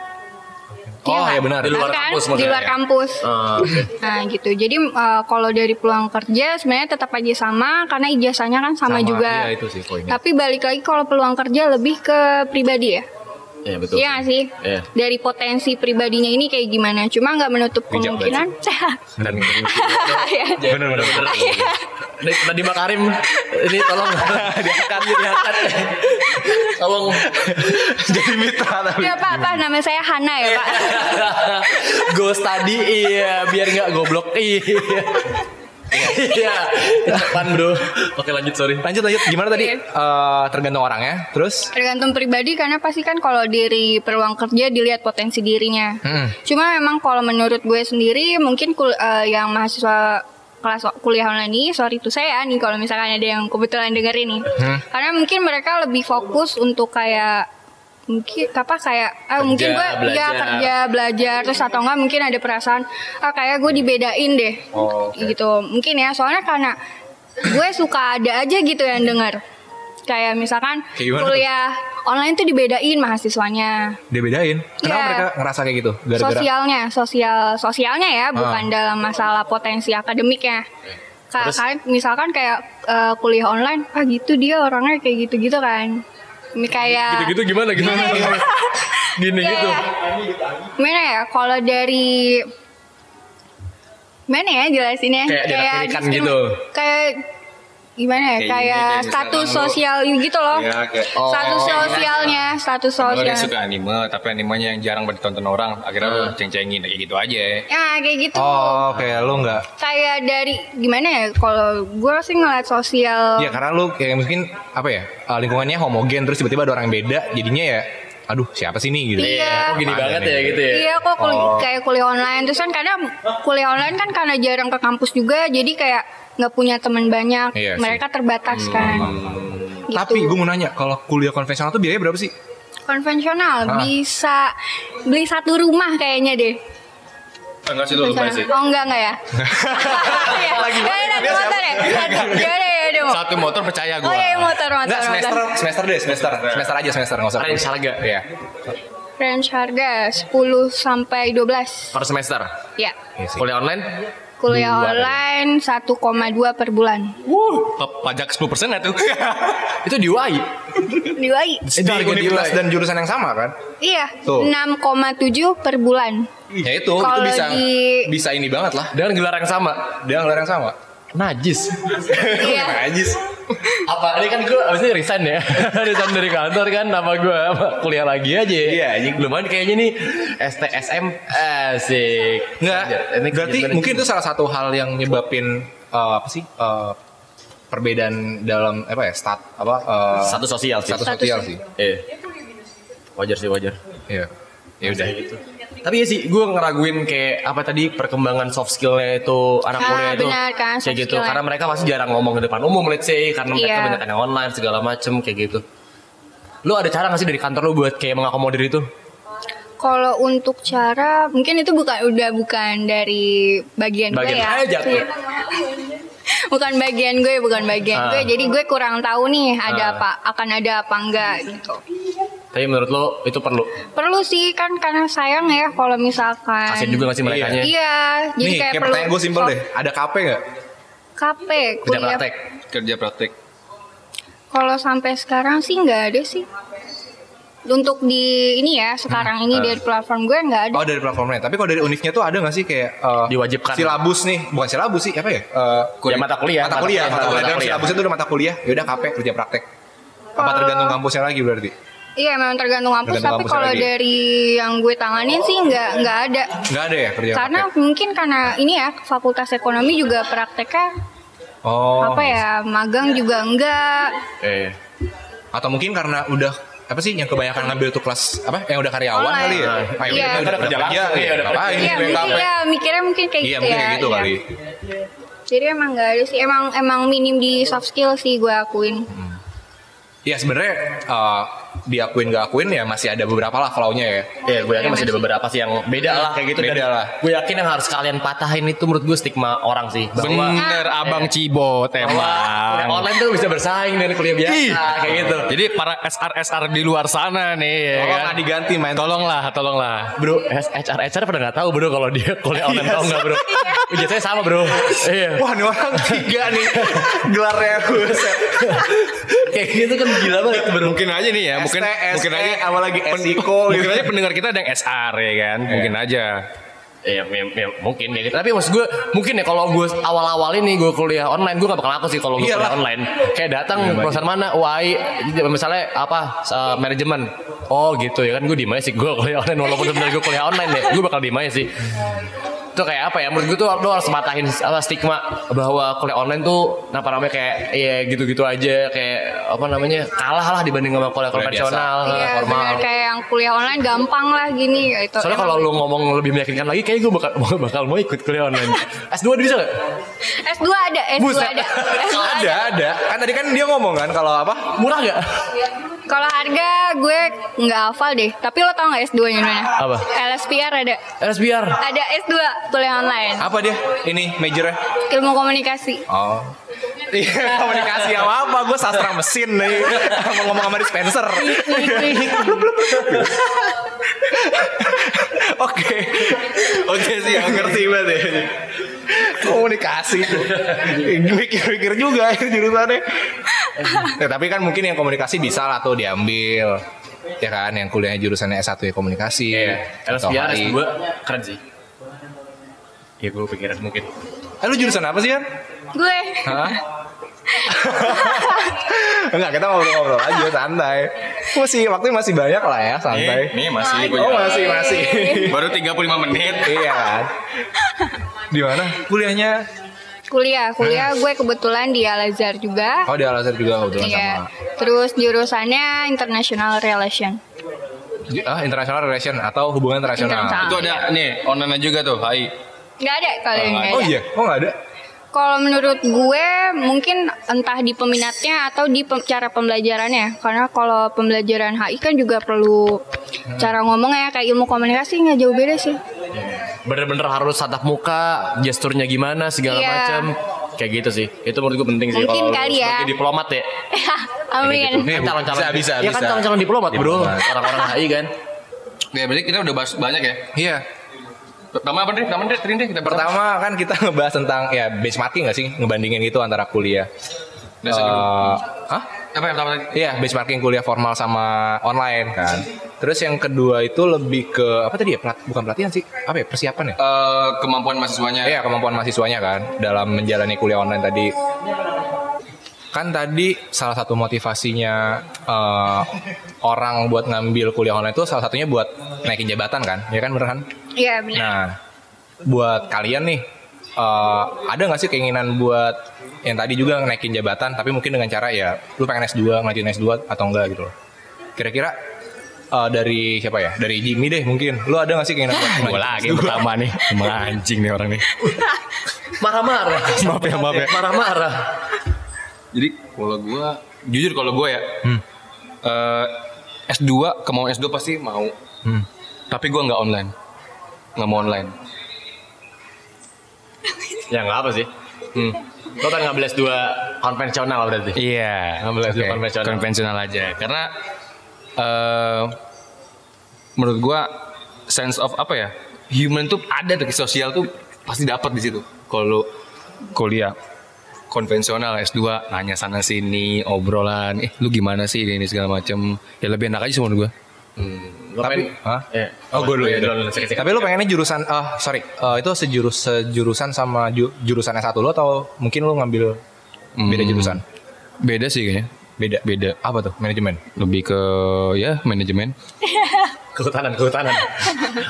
Oh, nggak? iya benar. Di luar Kan? kampus di luar ya? kampus. Ah, Nah gitu. Jadi eh, kalau dari peluang kerja sebenarnya tetap aja sama karena ijazahnya kan sama, Sama, juga. iya, itu sih poinnya. Tapi balik lagi kalau peluang kerja lebih ke pribadi ya. Iya betul. Iya sih? Iya. Dari potensi pribadinya ini kayak gimana? Cuma nggak menutup Bijak kemungkinan. Dan Ya. Bener bener bener. Tadi Makarim ini tolong diangkat diangkat. tolong jadi mitra tapi. Ya Pak, Pak, nama saya Hana ya Pak. go study iya biar nggak goblok iya. Iya, depan bro. Oke lanjut sorry. Lanjut lanjut gimana tadi? Iya. Eh, tergantung orangnya. Terus Tergantung pribadi karena pasti kan kalau dari peluang kerja dilihat potensi dirinya. Hmm. Cuma memang kalau menurut gue sendiri mungkin kul- eh, yang mahasiswa kelas kuliah online ini sorry itu saya nih kalau misalkan ada yang kebetulan denger ini. Hmm. Karena mungkin mereka lebih fokus untuk kayak mungkin apa kayak ah, mungkin gue ya kerja belajar terus atau enggak mungkin ada perasaan ah kayak gue dibedain deh. Oh, gitu. Mungkin ya soalnya karena gue suka ada aja gitu yang dengar kayak misalkan Kayak kuliah online tuh dibedain mahasiswanya. Dia bedain. Kenapa Iya. mereka ngerasa kayak gitu? Gara-gara? Sosialnya sosial sosialnya ya Ah. bukan dalam masalah potensi akademiknya. Kayak misalkan kayak eh, kuliah online ah gitu dia orangnya kayak gitu gitu kan Ini kayak Gitu-gitu gimana gimana? [laughs] Gini gitu. Kayak- Gimana ya kalau dari mana ya jelasinnya Kayak diskrimi- gitu. kayak gimana ya Kayak kayak status misalkan lu- sosial gitu loh. Ya, kayak Status sosialnya, status Lo sosial. yang suka anime, tapi animenya yang jarang ditonton orang, akhirnya lo ceng-cengin kayak gitu aja. Ya kayak gitu. Oh, kayak lu nggak Kayak dari gimana ya? Kalau gue sih ngeliat sosial. Ya karena lu kayak mungkin apa ya uh, lingkungannya homogen terus tiba-tiba ada orang yang beda jadinya ya aduh siapa sih nih gitu. Iya. Kok gini banget nih. ya gitu ya. Iya kok kul- kayak kuliah online terus kan kadang kuliah online kan karena jarang ke kampus juga jadi kayak nggak punya teman banyak Iya sih. mereka terbatas kan gitu. Tapi gue mau nanya kalau kuliah konvensional tuh biayanya berapa sih? konvensional Ah. bisa beli satu rumah kayaknya deh Enggak sih sih. oh enggak enggak ya [laughs] lagi ya udah di motor ya ya udah ya udah mau. Satu motor percaya gue. oh iya motor motor Enggak semester motor. semester deh semester semester aja semester nggak usah. Range harga. Iya. range harga 10 sampai 12 Per semester. ya Iya sih. Kuliah online kuliah online 1,2 per bulan Pa- Pajak 10% nggak tuh? [laughs] itu di UI. di UI Di universitas dan jurusan yang sama kan? iya Tuh. 6,7 per bulan Ya itu itu Kalau bisa di- bisa ini banget lah. Dengan gelar yang sama. Dia ngelarang sama. Najis. iya Najis. apa ini kan gue abis ini resign ya [laughs] resign dari kantor kan nama gue apa, kuliah lagi aja Iya, anjing. lumayan kayaknya nih STSM asik Enggak. Ini Berarti mungkin itu salah satu hal yang nyebabin uh, apa sih? uh, perbedaan dalam apa ya? Stat apa? uh, satu sosial sih Status sosial ya. sih. Iya. wajar sih wajar Iya. Ya udah. gitu tapi ya sih gue ngeraguin kayak apa tadi perkembangan soft skillnya itu anak Ah, kuliah itu benar kan, kayak gitu skill-nya. karena mereka pasti jarang ngomong ke depan umum let's say karena mereka Iya. banyak yang online segala macem kayak gitu lu ada cara gak sih dari kantor lu buat kayak mengakomodir itu Kalau untuk cara mungkin itu bukan udah bukan dari bagian, Bagian gue ya. aja tuh. Iya. [laughs] bukan bagian gue, bukan bagian Ah. gue. Jadi gue kurang tahu nih ada Ah. apa, akan ada apa enggak gitu. Tapi menurut lu itu perlu Perlu sih kan karena sayang ya kalau misalkan kasian juga gak sih mereka nya Iya, jadi Nih, kayak kayak perlu pertanyaan gue simpel deh. Ada KP nggak? KP kerja kuliah. praktek Kerja praktek. Kalau sampai sekarang sih nggak ada sih. Untuk di ini ya sekarang ini Ah. dari platform gue nggak ada. Oh dari platformnya. Tapi kalau dari univnya tuh ada nggak sih kayak uh, Diwajibkan. silabus nih? Bukan silabus sih, apa ya? Uh, Ya, mata kuliah mata kuliah, mata kuliah. Dalam kuliah. silabusnya itu udah mata kuliah. Ya udah KP kerja praktek. Apa Kalau- tergantung kampusnya lagi berarti? Iya memang tergantung kampus Tergantung tapi kalau lagi. dari yang gue tanganin sih nggak nggak ada. Nggak ada ya kerja Karena praktek? mungkin karena ini ya fakultas ekonomi juga prakteknya Oh. apa ya magang juga enggak. eh Atau mungkin karena udah apa sih yang kebanyakan ngambil tuh kelas apa yang udah karyawan Online. kali ya? Iya. Ah, Iya. udah, kerja langsung, langsung. iya, Iya, udah ngapain Iya mungkin ya mikirnya mungkin kayak Iya, gitu mungkin ya. kayak gitu iya. kali. Jadi emang nggak ada sih emang emang minim di soft skill sih gue akuin. Ya sebenarnya uh, diakuin gak akuin ya masih ada beberapa lah flow-nya ya. Ya, gue yakin masih ada beberapa sih yang beda lah kayak gitu. Beda Dan lah. Gue yakin yang harus kalian patahin itu menurut gue stigma orang sih. Bahwa Bener abang Cibot bahwa kuliah emang. online tuh bisa bersaing dengan kuliah biasa Ih. kayak gitu. Jadi para SR SR di luar sana nih ya Tolong kan. nggak diganti main. Tolonglah, tolonglah. Bro, HR HR pada nggak tahu bro kalau dia kuliah online tau nggak bro? Ijazahnya sama bro. Iya. Wah, ini orang tiga nih [laughs] gelarnya buset. Kayak gitu kan gila banget bro. Mungkin aja nih ya, mungkin ST, mungkin SE, aja apa lagi SIKO mungkin gitu. aja pendengar kita ada yang SR ya kan. Mungkin aja. Iya, ya, ya, mungkin ya gitu. Tapi maksud gue mungkin ya kalau gue awal-awal ini gue kuliah online gue gak bakal aku sih kalau gue Iyalah. kuliah online. Kayak datang perusahaan mana UI misalnya apa uh, manajemen. Oh gitu ya kan gue aja sih gue kuliah online walaupun sebenarnya gue kuliah online ya gue bakal aja sih. Itu kayak apa ya menurut gue tuh lo harus matahin apa stigma bahwa kuliah online tuh apa namanya kayak ya gitu-gitu aja kayak apa namanya kalah lah dibanding sama kuliah konvensional Iya formal. benar kayak yang kuliah online gampang lah gini gitu. Soalnya kalau lu ngomong lebih meyakinkan lagi, kayak gue bakal [laughs] bakal mau ikut kuliah online. S2 bisa gak? S2 ada, S2 Buset. ada. S2 [laughs] Ada, ada. Kan tadi kan dia ngomong kan kalau apa? Murah gak? Kalau harga gue nggak hafal deh. Tapi lo tau nggak S2 nya mana? Apa? LSPR ada. LSBR. Ada S2 kuliah online. Apa dia? Ini majornya? Ilmu komunikasi. Oh. [laughs] Iya, komunikasi sama apa? Gue sastra mesin nih. [laughs] Mau ngomong sama dispenser. [laughs] Oke. Oke sih, yang ngerti banget ya. Komunikasi. Mikir-mikir juga ya jurusannya. Ya, tapi kan mungkin yang komunikasi bisa lah tuh diambil. Ya kan, yang kuliahnya jurusannya S1 ya komunikasi. LSBR HI. S2 keren sih. Ya gue pikiran mungkin. Eh, lu jurusan apa sih, Yan? Gue Hah? Enggak, kita ngobrol-ngobrol aja santai. Masih waktu masih banyak lah ya, santai. Nih, nih masih Masih. punya. Oh, masih masih. Baru 35 menit. iya kan. Di mana kuliahnya? Kuliah, kuliah gue kebetulan di Al Azhar juga. Oh, di Al Azhar juga kebetulan Iya. sama. Terus jurusannya International Relation. Ah, international relation atau hubungan internasional. Internasional. Itu ada nih online juga tuh, Hai. Nggak ada kalau yang nggak Oh ada. iya, oh nggak ada. Kalau menurut gue mungkin entah di peminatnya atau di pem- cara pembelajarannya. Karena kalau pembelajaran HI kan juga perlu cara ngomongnya kayak ilmu komunikasi nggak jauh beda sih. Bener-bener harus tatap muka, gesturnya gimana segala Iya. macam. Kayak gitu sih. Itu menurut gue penting sih Mungkin kali ya. sebagai diplomat ya. [laughs] Amin. Kan calon-calon bisa, bisa, Iya kan bisa. calon-calon diplomat, Bro. Diplomat. Orang-orang HI kan. Ya, berarti kita udah bahas banyak ya. Iya. Pertama apa nih? Pertama nih. Kita Pertama kan kita ngebahas tentang ya benchmarking nggak sih ngebandingin gitu antara kuliah. Dasar dulu. Eh, hah? Apa yang pertama tadi? Iya, benchmarking kuliah formal sama online kan. Terus yang kedua itu lebih ke apa tadi ya? Pelat- bukan pelatihan sih. Apa ya? Persiapan ya? Eh, kemampuan mahasiswanya. Iya, kemampuan mahasiswanya kan dalam menjalani kuliah online tadi. Kan tadi salah satu motivasinya eh, orang buat ngambil kuliah online itu salah satunya buat naikin jabatan kan? Ya kan bener kan? Iya benar. Nah, buat kalian nih, eh, ada nggak sih keinginan buat yang tadi juga naikin jabatan, tapi mungkin dengan cara ya, lu pengen S2, ngelanjutin S2 atau enggak gitu loh. Kira-kira eh, dari siapa ya? Dari Jimmy deh mungkin. Lu ada nggak sih keinginan buat Gue lagi S2? pertama nih. [laughs] Emang anjing nih orang nih. Marah-marah. Maaf ya, maaf ya. Marah-marah. Jadi kalau gua jujur kalau gua ya Hmm. eh, S2 kemauan S2 pasti mau. Hmm. Tapi gua nggak online. Nggak mau online. Ya nggak apa sih. Hmm. Lo kan ngambil S2 konvensional berarti. Iya, Ngambil S2 Oke, konvensional. konvensional aja. Karena eh menurut gua sense of apa ya? Human tuh ada tuh sosial tuh pasti dapat di situ. Kalau kuliah konvensional S2 nanya sana sini obrolan eh lu gimana sih ini, segala macem ya lebih enak aja sih menurut gua Lo Tapi- pengen-? Eh, Oh, gue dulu ya. dulu, dulu, sekali. Tapi lu pengennya jurusan, ah sorry, eh, itu sejurus sejurusan sama ju- jurusan S1 lu atau mungkin lu ngambil beda Hmm. jurusan? beda sih kayaknya Beda. beda Apa tuh? Manajemen. lebih ke ya manajemen [laughs] Kehutanan, kehutanan.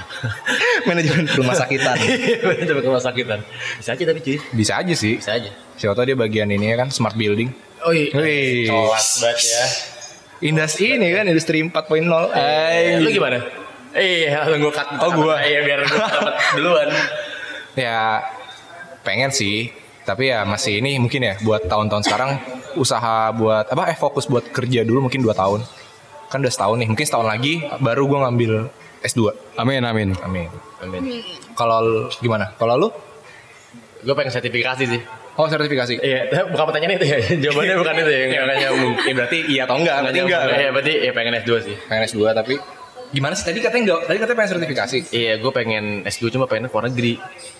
[laughs] Manajemen rumah sakitan. [laughs] Itu ke rumah sakitan. Bisa aja tapi cuy. Bisa aja sih. Bisa aja. Siapa tau dia bagian ini ya kan smart building. Oh iya. Kelas banget ya. Industri ini kan industri 4.0. Eh, Eh, lu gimana? Eh, langsung gue cut. Oh, gua. Iya, biar gue dapat duluan. ya pengen sih, tapi ya masih ini mungkin ya buat tahun-tahun sekarang usaha buat apa eh fokus buat kerja dulu mungkin 2 tahun. Kan udah setahun nih, mungkin setahun lagi baru gua ngambil S2. amin amin Amin. Amin. Kalau gimana? Kalau lu? Gue pengen sertifikasi sih. Oh, sertifikasi. Iya, [laughs] bukan pertanyaan itu [laughs] ya. Jawabannya bukan itu ya. Yang nggak nyambung. Ya berarti iya atau enggak? Berarti enggak. Iya, berarti ya pengen S2 sih. Pengen S2 tapi gimana sih tadi katanya enggak? Tadi katanya pengen sertifikasi. Iya, gue pengen S2 cuma pengen ke luar negeri.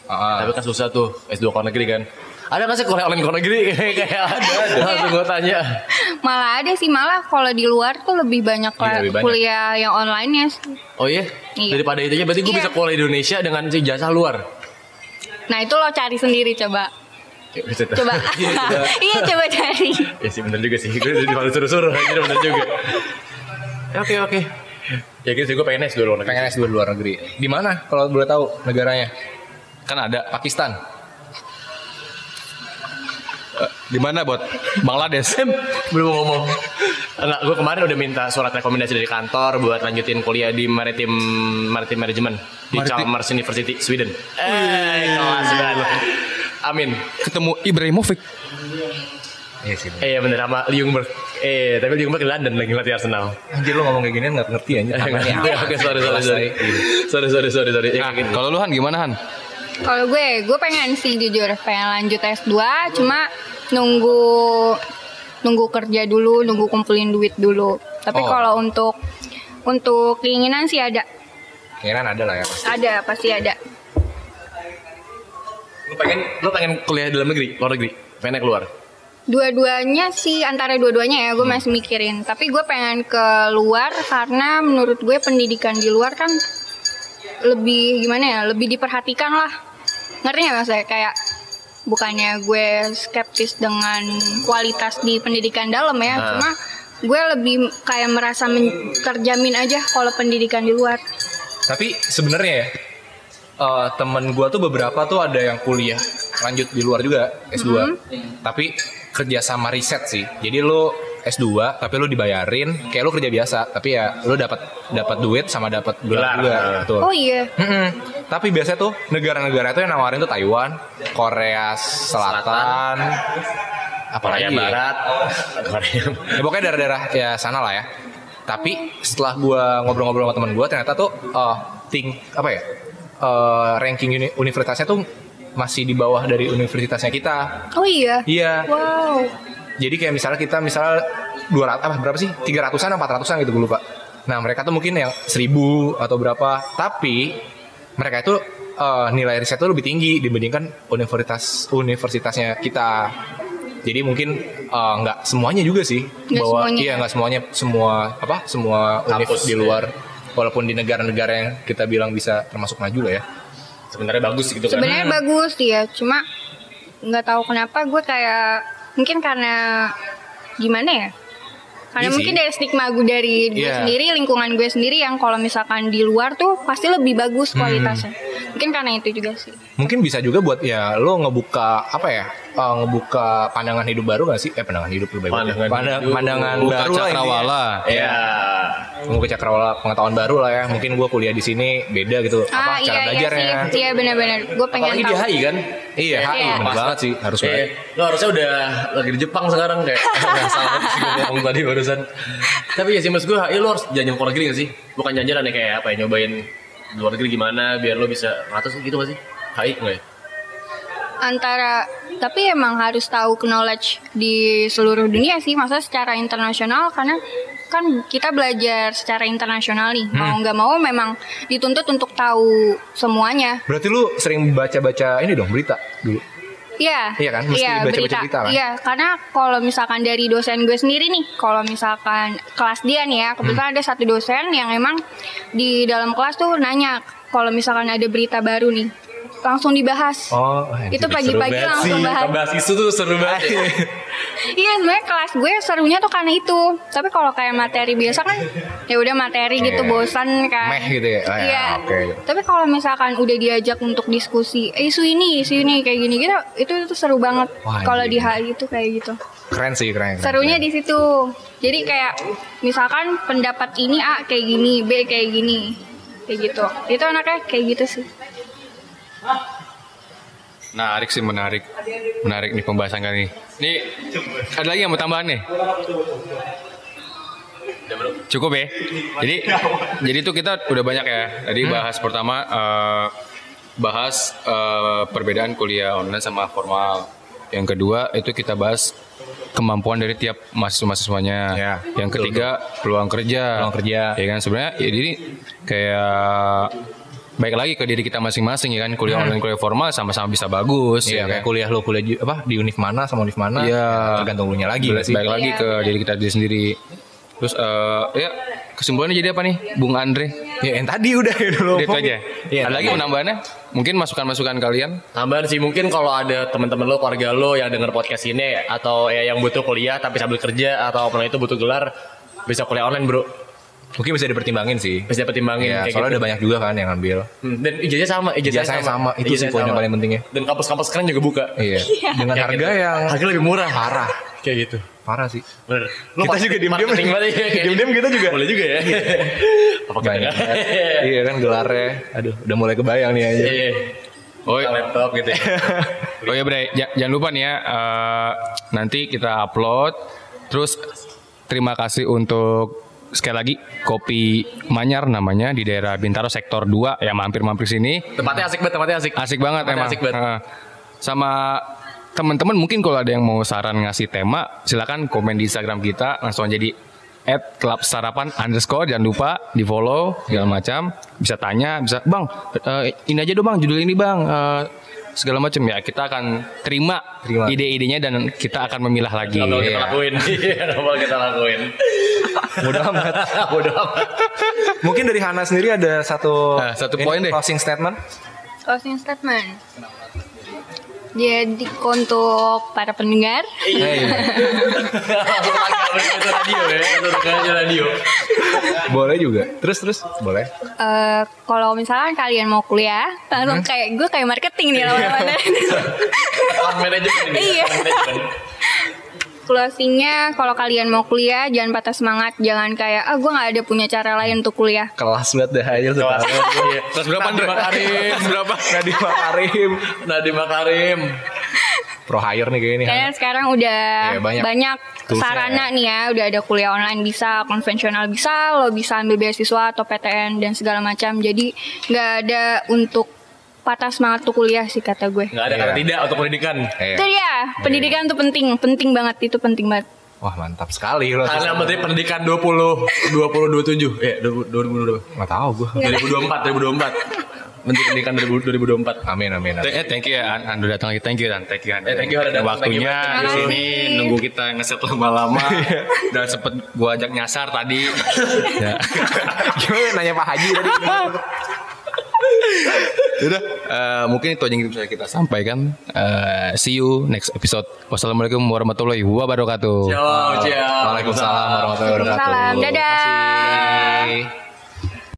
Ah. Tapi kan susah tuh S2 ke luar negeri kan. Ada nggak sih kuliah online luar negeri? [laughs] Kayak ada. ada. Langsung gue tanya. Malah ada sih malah kalau di luar tuh lebih banyak, Iya, lah lebih banyak. kuliah yang online ya. Oh iya? Iya. Daripada itu aja berarti gue Iya. bisa kuliah di Indonesia dengan jasa luar. Nah itu lo cari sendiri coba. Coba. [laughs] [laughs] iya coba cari. Ya sih bener juga sih. Gue udah dipanggil suruh-suruh aja bener juga. Oke oke. Ya gitu sih gue pengen S2 luar negeri. Pengen S2 luar negeri. Di mana kalau boleh tahu negaranya? kan ada Pakistan. Di mana buat Bangladesh Belum ngomong. Enggak, gue kemarin udah minta surat rekomendasi dari kantor buat lanjutin kuliah di Maritim Maritim Management di Maritim- Chalmers University Sweden. Eh, kelas banget. Amin. ketemu Ibrahimovic Iya sih. Eh, iya bener sama Ljungberg. Eh, tapi Ljungberg di London lagi latih Arsenal. Anjir lu ngomong kayak gini nggak ngerti aja. Tangannya apa? Oke, sorry sorry sorry. Sorry sorry sorry sorry. Ya, nah kalau lu Han gimana Han Kalau gue, gue pengen sih jujur pengen lanjut S2, cuma nunggu nunggu kerja dulu, nunggu kumpulin duit dulu. Tapi Oh. kalau untuk untuk keinginan sih ada, Keinginan ada lah ya. pasti. ada pasti ada. Lu pengen lu pengen kuliah di dalam negeri, luar negeri. Pengen keluar. Dua-duanya sih antara dua-duanya ya gue masih mikirin. Tapi gue pengen ke luar karena menurut gue pendidikan di luar kan lebih gimana ya, lebih diperhatikan lah. Ngerti nggak maksudnya kayak bukannya gue skeptis dengan kualitas di pendidikan dalam ya, Nah. cuma gue lebih kayak merasa men- terjamin aja kalau pendidikan di luar. Tapi sebenarnya ya eh, temen gue tuh beberapa tuh ada yang kuliah lanjut di luar juga S2. Tapi kerja sama riset sih. Jadi lu S2 tapi lu dibayarin kayak lu kerja biasa tapi ya lu dapat dapat duit sama dapat gelar juga. Betul. Oh iya, Mm-mm. Tapi biasanya tuh negara-negara itu yang nawarin tuh Taiwan, Korea Selatan, apalagi Korea ya? Barat, [laughs] Korea Ya, pokoknya daerah-daerah ya sana lah ya. Tapi setelah gua ngobrol-ngobrol sama teman gua ternyata tuh eh think apa ya? eh, ranking uni- universitasnya tuh masih di bawah dari universitasnya kita. oh iya. Iya. Wow. Jadi kayak misalnya kita misalnya 200 apa berapa sih? 300-an atau 400-an gitu gue lupa. Nah, mereka tuh mungkin yang 1000 atau berapa. Tapi mereka itu eh, nilai riset tuh lebih tinggi dibandingkan universitas universitasnya kita. Jadi mungkin eh, nggak semuanya juga sih Nggak semuanya. iya nggak semuanya semua apa semua univ Kampus, di ya. luar walaupun di negara-negara yang kita bilang bisa termasuk maju lah ya. sebenarnya bagus gitu kan. Sebenarnya bagus ya, cuma nggak tahu kenapa gue kayak mungkin karena gimana ya? Karena Iya mungkin dari stigma gue dari gue Iya. sendiri, lingkungan gue sendiri yang kalau misalkan di luar tuh pasti lebih bagus Hmm. kualitasnya. Mungkin karena itu juga sih. Mungkin bisa juga buat ya lo ngebuka apa ya? Eh, ngebuka pandangan hidup baru gak sih? Eh pandangan hidup lebih baik. Pandangan Pandang- hidup. pandangan Buka baru lah intinya. cakrawala. Iya. Mau ke cakrawala pengetahuan baru lah ya. Mungkin gue kuliah di sini beda gitu apa cara ah iya iya belajarnya. sih, iya benar-benar. Gue pengen Apalagi tahu. di HI kan. Iya, HI Iya. banget sih harus Iya, banget. lo harusnya udah lagi di Jepang sekarang kayak [laughs] salah sih gue ngomong tadi barusan. Tapi ya sih mas gue HI lo harus jajan ke luar negeri gak sih? Bukan jajan ya kayak apa ya nyobain luar negeri gimana biar lo bisa ratus gitu gak sih? HI enggak ya? Antara tapi emang harus tahu knowledge di seluruh dunia sih masa secara internasional karena kan kita belajar secara internasional nih. Mau nggak mau memang dituntut untuk tahu semuanya. Berarti lu sering baca-baca ini dong berita dulu. Iya, Iya kan? Mesti baca-baca berita. kan? Iya, karena kalau misalkan dari dosen gue sendiri nih, kalau misalkan kelas dia nih ya, kebetulan ada satu dosen yang emang di dalam kelas tuh nanya kalau misalkan ada berita baru nih, langsung dibahas. Oh, itu pagi-pagi langsung bahas. Bahas isu tuh seru banget. ya. [laughs] Iya sebenarnya kelas gue serunya tuh karena itu. Tapi kalau kayak materi biasa kan ya udah materi gitu Iya. bosan kan. Meh gitu ya? Oh, ya, Iya. oke. Tapi kalau misalkan udah diajak untuk diskusi eh, isu ini, isu ini kayak gini gitu, itu itu seru banget. Wah, Kalau di HI itu kayak gitu. Keren sih, keren. keren, Serunya keren. di situ. Jadi kayak misalkan pendapat ini A kayak gini, B kayak gini. Kayak gitu. Itu anaknya kayak gitu sih. Menarik sih menarik. Menarik nih pembahasan kali ini. Nih ada lagi yang mau tambahan nih? Cukup ya. Jadi jadi tuh kita udah banyak ya. Tadi bahas pertama eh, bahas eh, perbedaan kuliah online sama formal. Yang kedua itu kita bahas kemampuan dari tiap mahasiswa-mahasiswanya. Ya, Yang ketiga peluang kerja. Peluang kerja. Ya kan sebenarnya ya, jadi kayak baik lagi ke diri kita masing-masing ya kan kuliah online kuliah formal sama-sama bisa bagus Iya, ya kayak kan? kuliah lu kuliah di, apa di univ mana sama univ mana? Iya. ya tergantung lu nya lagi Baik, sih. baik lagi Iya. ke diri kita diri sendiri. Terus eh ya kesimpulannya jadi apa nih, Bung Andre? Ya yang tadi udah ya dulu. Udah itu aja. Iya. Ada lagi penambahannya? Mungkin masukan-masukan kalian? Tambahan sih mungkin kalau ada teman-teman lo, keluarga lo yang denger podcast ini atau ya yang butuh kuliah tapi sambil kerja atau apa itu butuh gelar bisa kuliah online bro. Mungkin bisa dipertimbangin sih. Bisa pertimbangin Iya, kayak soalnya gitu. udah banyak juga kan yang ngambil. Hmm, Dan ijazahnya sama, ijazahnya Ijazahnya sama, itu sih poin yang sama. paling pentingnya. Dan kampus-kampus keren juga buka. [laughs] Iya. Dengan Kayak harga gitu. yang harga lebih murah. parah. Kayak gitu. Parah sih. Bener. Kita juga diem-diem. marketing banget ya. kayak Diem-diem gitu. kita juga. Boleh juga ya. [laughs] Apa kita banget. Iya kan gelarnya. Aduh, udah mulai kebayang nih aja. Iya. Oh, Buka laptop gitu ya. [laughs] Oh ya Bre, Ja- jangan lupa nih ya eh, nanti kita upload. Terus terima kasih untuk sekali lagi kopi Manyar namanya di daerah Bintaro sektor 2 ya mampir-mampir sini. Tempatnya asik banget, tempatnya asik. Asik banget Tempatnya emang. Asik banget. Sama teman-teman mungkin kalau ada yang mau saran ngasih tema silakan komen di Instagram kita langsung aja di at club sarapan underscore jangan lupa di follow segala macam bisa tanya bisa bang eh, ini aja dong bang judul ini bang eh, segala macam ya kita akan terima, Terima. ide-idenya dan kita akan memilah lagi kita Iya. lakuin? [laughs] Iya, apa kita lakuin? Mudah amat. [laughs] Bodoh amat. Mungkin dari Hana sendiri ada satu Nah, satu poin deh. closing statement. Closing statement. Jadi untuk para pendengar, radio ya, radio radio. boleh juga. Terus terus boleh. eh, kalau misalkan kalian mau kuliah, langsung kayak gue kayak marketing nih lama-lama. [laughs] Manajemen. Iya. Closingnya kalau kalian mau kuliah jangan patah semangat, jangan kayak ah gue nggak ada punya cara lain untuk kuliah. Kelas banget dah aja Kelas iya. Kelas berapa? Nadiem Makarim. Berapa? Nadiem Makarim. Nadiem Makarim. Pro hire nih kayaknya. Kayaknya sekarang udah Iya, banyak banyak, sarana nih ya, udah ada kuliah online bisa, konvensional bisa, lo bisa ambil beasiswa atau PTN dan segala macam. Jadi nggak ada untuk patah semangat tuh kuliah sih kata gue. Enggak ada Iya. kata tidak untuk pendidikan. Iya. Itu dia, pendidikan tuh penting, penting banget itu penting banget. Wah mantap sekali loh. Karena menteri pendidikan 20 20 27 ya 20 20 Nggak tahu gue. 2024 2024. Menteri pendidikan 2024. Amin amin. amin. Eh, thank you ya, An- Ando datang lagi. Thank you, Dan. Thank you, Dan. Eh, thank you, udah datang. Waktunya di sini nunggu kita ngeset lama-lama. [laughs] Dan sempet gua ajak nyasar tadi. [laughs] ya. [laughs] Gimana nanya Pak Haji tadi? Udah, eh, mungkin itu aja yang bisa kita sampaikan. Eh, see you next episode. Wassalamualaikum warahmatullahi wabarakatuh. Ciao, ciao. Waalaikumsalam warahmatullahi wabarakatuh. Waalaikumsalam. Dadah. Terima kasih.